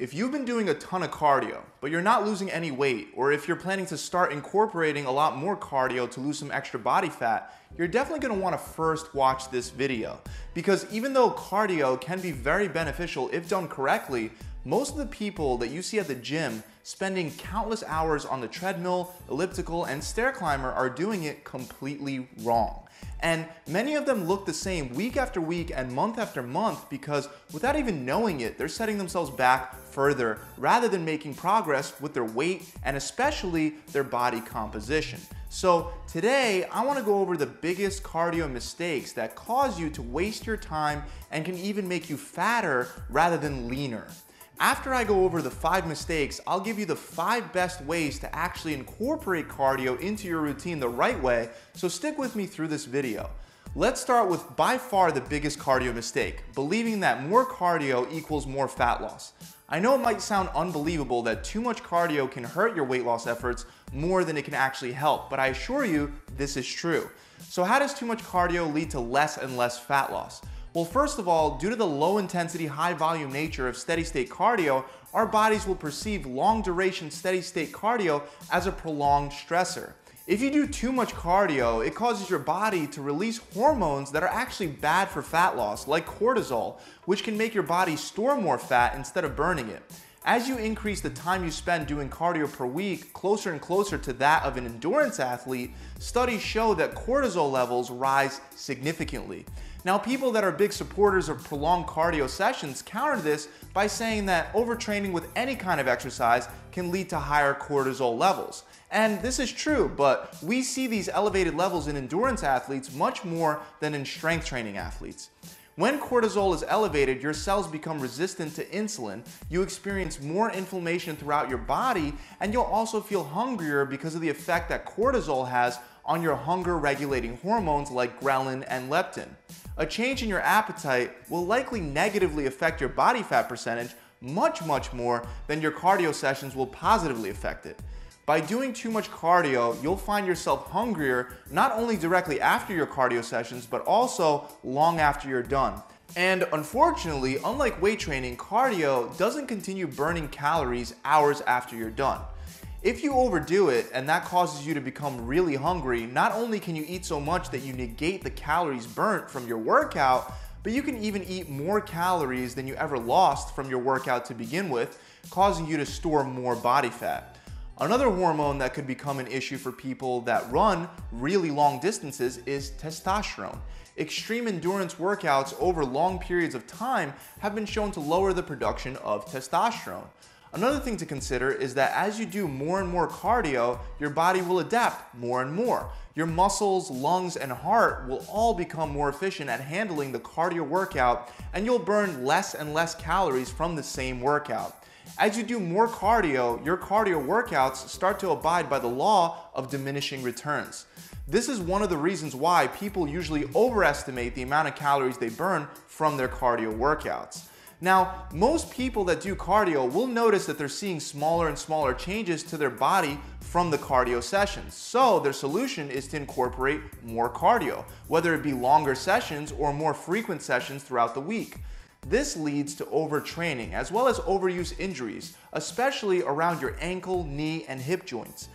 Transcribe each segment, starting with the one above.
If you've been doing a ton of cardio, but you're not losing any weight, or if you're planning to start incorporating a lot more cardio to lose some extra body fat, you're definitely gonna wanna first watch this video. Because even though cardio can be very beneficial if done correctly, most of the people that you see at the gym spending countless hours on the treadmill, elliptical, and stair climber are doing it completely wrong. And many of them look the same week after week and month after month because without even knowing it, they're setting themselves back further rather than making progress with their weight and especially their body composition. So today I wanna go over the biggest cardio mistakes that cause you to waste your time and can even make you fatter rather than leaner. After I go over the five mistakes, I'll give you the five best ways to actually incorporate cardio into your routine the right way, so stick with me through this video. Let's start with by far the biggest cardio mistake, believing that more cardio equals more fat loss. I know it might sound unbelievable that too much cardio can hurt your weight loss efforts more than it can actually help, but I assure you this is true. So how does too much cardio lead to less and less fat loss? Well, first of all, due to the low intensity, high volume nature of steady state cardio, our bodies will perceive long duration steady state cardio as a prolonged stressor. If you do too much cardio, it causes your body to release hormones that are actually bad for fat loss, like cortisol, which can make your body store more fat instead of burning it. As you increase the time you spend doing cardio per week closer and closer to that of an endurance athlete, studies show that cortisol levels rise significantly. Now, people that are big supporters of prolonged cardio sessions counter this by saying that overtraining with any kind of exercise can lead to higher cortisol levels. And this is true, but we see these elevated levels in endurance athletes much more than in strength training athletes. When cortisol is elevated, your cells become resistant to insulin, you experience more inflammation throughout your body, and you'll also feel hungrier because of the effect that cortisol has on your hunger regulating hormones like ghrelin and leptin. A change in your appetite will likely negatively affect your body fat percentage much, much more than your cardio sessions will positively affect it. By doing too much cardio, you'll find yourself hungrier not only directly after your cardio sessions, but also long after you're done. And unfortunately, unlike weight training, cardio doesn't continue burning calories hours after you're done. If you overdo it and that causes you to become really hungry, not only can you eat so much that you negate the calories burnt from your workout, but you can even eat more calories than you ever lost from your workout to begin with, causing you to store more body fat. Another hormone that could become an issue for people that run really long distances is testosterone. Extreme endurance workouts over long periods of time have been shown to lower the production of testosterone. Another thing to consider is that as you do more and more cardio, your body will adapt more and more. Your muscles, lungs, and heart will all become more efficient at handling the cardio workout, and you'll burn less and less calories from the same workout. As you do more cardio, your cardio workouts start to abide by the law of diminishing returns. This is one of the reasons why people usually overestimate the amount of calories they burn from their cardio workouts. Now, most people that do cardio will notice that they're seeing smaller and smaller changes to their body from the cardio sessions. So their solution is to incorporate more cardio, whether it be longer sessions or more frequent sessions throughout the week. This leads to overtraining as well as overuse injuries, especially around your ankle, knee, and hip joints.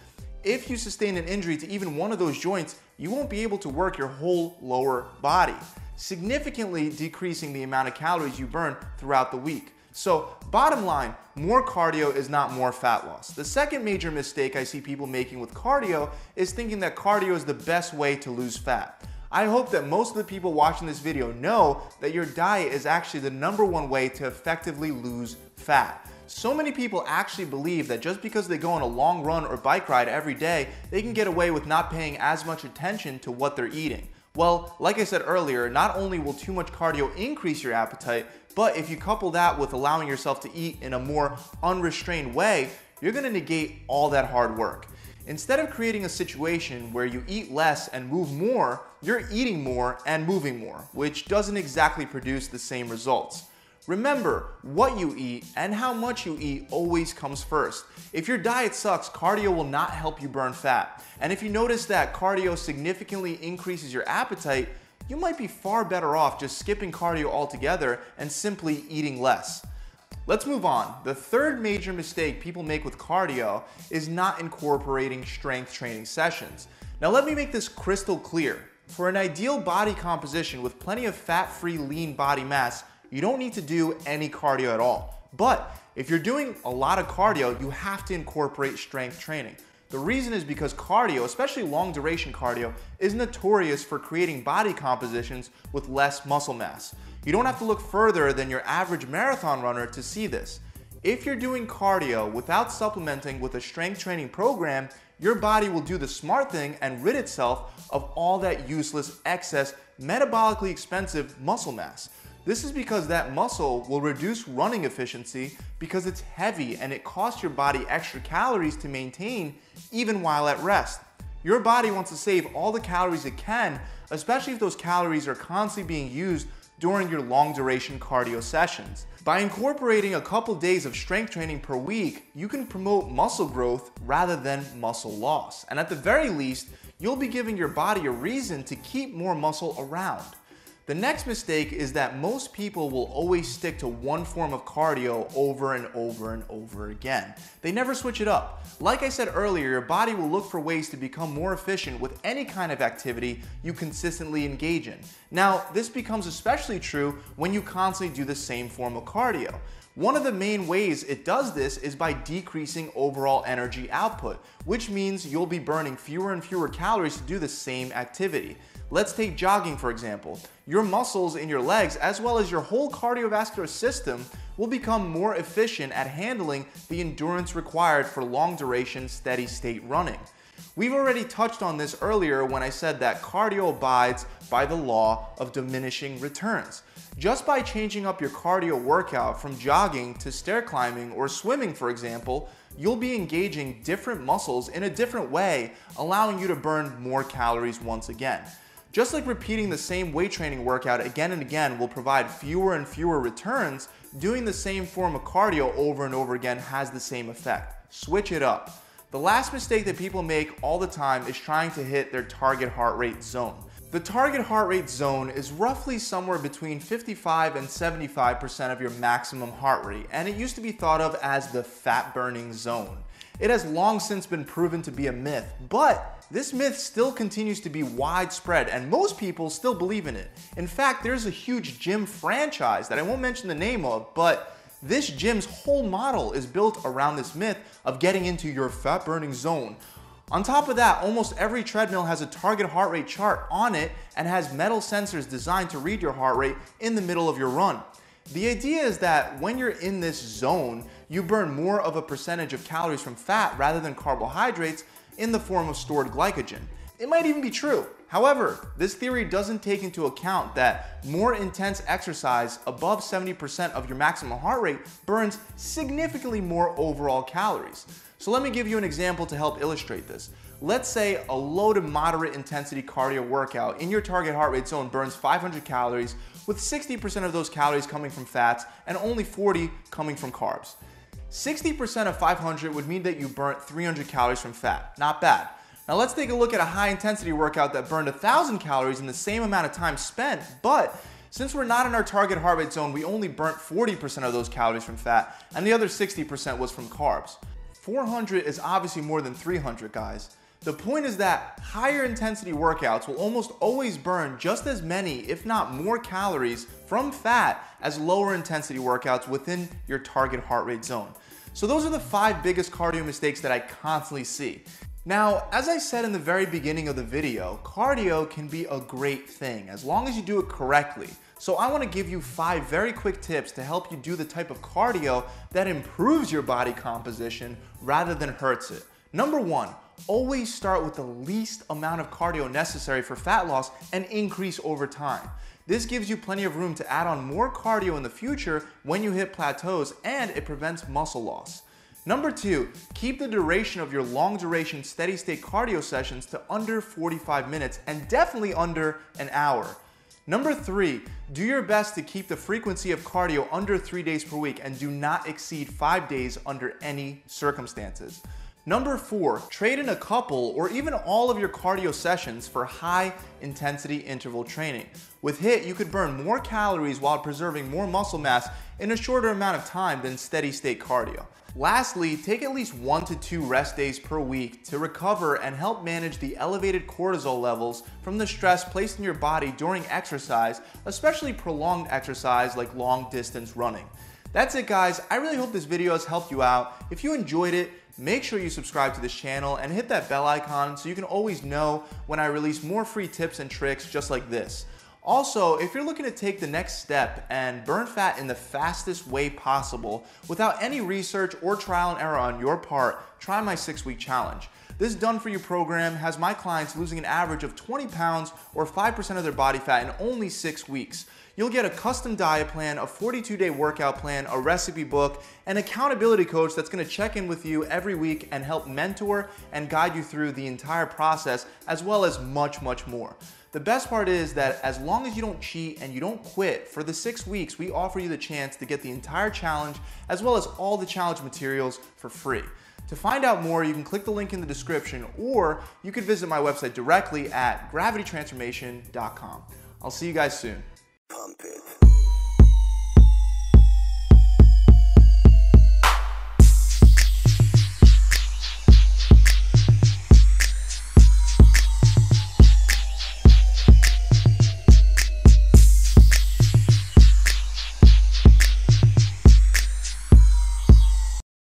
If you sustain an injury to even one of those joints, you won't be able to work your whole lower body significantly decreasing the amount of calories you burn throughout the week. So, bottom line, more cardio is not more fat loss. The second major mistake I see people making with cardio is thinking that cardio is the best way to lose fat. I hope that most of the people watching this video know that your diet is actually the number one way to effectively lose fat. So many people actually believe that just because they go on a long run or bike ride every day, they can get away with not paying as much attention to what they're eating. Well, like I said earlier, not only will too much cardio increase your appetite, but if you couple that with allowing yourself to eat in a more unrestrained way, you're gonna negate all that hard work. Instead of creating a situation where you eat less and move more, you're eating more and moving more, which doesn't exactly produce the same results. Remember, what you eat and how much you eat always comes first. If your diet sucks, cardio will not help you burn fat. And if you notice that cardio significantly increases your appetite, you might be far better off just skipping cardio altogether and simply eating less. Let's move on. The third major mistake people make with cardio is not incorporating strength training sessions. Now let me make this crystal clear. For an ideal body composition with plenty of fat-free lean body mass, you don't need to do any cardio at all. But if you're doing a lot of cardio, you have to incorporate strength training. The reason is because cardio, especially long duration cardio, is notorious for creating body compositions with less muscle mass. You don't have to look further than your average marathon runner to see this. If you're doing cardio without supplementing with a strength training program, your body will do the smart thing and rid itself of all that useless, excess, metabolically expensive muscle mass. This is because that muscle will reduce running efficiency because it's heavy and it costs your body extra calories to maintain even while at rest. Your body wants to save all the calories it can, especially if those calories are constantly being used during your long duration cardio sessions. By incorporating a couple days of strength training per week, you can promote muscle growth rather than muscle loss. And at the very least, you'll be giving your body a reason to keep more muscle around. The next mistake is that most people will always stick to one form of cardio over and over and over again. They never switch it up. Like I said earlier, your body will look for ways to become more efficient with any kind of activity you consistently engage in. Now, this becomes especially true when you constantly do the same form of cardio. One of the main ways it does this is by decreasing overall energy output, which means you'll be burning fewer and fewer calories to do the same activity. Let's take jogging for example. Your muscles in your legs, as well as your whole cardiovascular system, will become more efficient at handling the endurance required for long duration, steady state running. We've already touched on this earlier when I said that cardio abides by the law of diminishing returns. Just by changing up your cardio workout from jogging to stair climbing or swimming, for example, you'll be engaging different muscles in a different way, allowing you to burn more calories once again. Just like repeating the same weight training workout again and again will provide fewer and fewer returns, doing the same form of cardio over and over again has the same effect. Switch it up. The last mistake that people make all the time is trying to hit their target heart rate zone. The target heart rate zone is roughly somewhere between 55 and 75% of your maximum heart rate, and it used to be thought of as the fat burning zone. It has long since been proven to be a myth, but this myth still continues to be widespread and most people still believe in it. In fact, there's a huge gym franchise that I won't mention the name of, but this gym's whole model is built around this myth of getting into your fat burning zone. On top of that, almost every treadmill has a target heart rate chart on it and has metal sensors designed to read your heart rate in the middle of your run. The idea is that when you're in this zone, you burn more of a percentage of calories from fat rather than carbohydrates in the form of stored glycogen. It might even be true. However, this theory doesn't take into account that more intense exercise above 70% of your maximum heart rate burns significantly more overall calories. So let me give you an example to help illustrate this. Let's say a low to moderate intensity cardio workout in your target heart rate zone burns 500 calories with 60% of those calories coming from fats and only 40 coming from carbs. 60% of 500 would mean that you burnt 300 calories from fat. Not bad. Now let's take a look at a high intensity workout that burned 1,000 calories in the same amount of time spent, but since we're not in our target heart rate zone, we only burnt 40% of those calories from fat, and the other 60% was from carbs. 400 is obviously more than 300, guys. The point is that higher intensity workouts will almost always burn just as many, if not more calories from fat as lower intensity workouts within your target heart rate zone. So those are the five biggest cardio mistakes that I constantly see. Now, as I said in the very beginning of the video, cardio can be a great thing as long as you do it correctly. So I wanna give you five very quick tips to help you do the type of cardio that improves your body composition rather than hurts it. Number one, always start with the least amount of cardio necessary for fat loss and increase over time. This gives you plenty of room to add on more cardio in the future when you hit plateaus and it prevents muscle loss. Number two, keep the duration of your long duration steady state cardio sessions to under 45 minutes and definitely under an hour. Number three, do your best to keep the frequency of cardio under three days per week and do not exceed five days under any circumstances. Number four, trade in a couple or even all of your cardio sessions for high intensity interval training. With HIIT, you could burn more calories while preserving more muscle mass in a shorter amount of time than steady state cardio. Lastly, take at least one to two rest days per week to recover and help manage the elevated cortisol levels from the stress placed in your body during exercise, especially prolonged exercise like long distance running. That's it guys, I really hope this video has helped you out. If you enjoyed it, make sure you subscribe to this channel and hit that bell icon so you can always know when I release more free tips and tricks just like this. Also, if you're looking to take the next step and burn fat in the fastest way possible without any research or trial and error on your part, try my six week challenge. This done for you program has my clients losing an average of 20 pounds or 5% of their body fat in only six weeks. You'll get a custom diet plan, a 42 day workout plan, a recipe book, an accountability coach that's gonna check in with you every week and help mentor and guide you through the entire process, as well as much, much more. The best part is that as long as you don't cheat and you don't quit, for the six weeks, we offer you the chance to get the entire challenge as well as all the challenge materials for free. To find out more, you can click the link in the description or you could visit my website directly at gravitytransformation.com. I'll see you guys soon.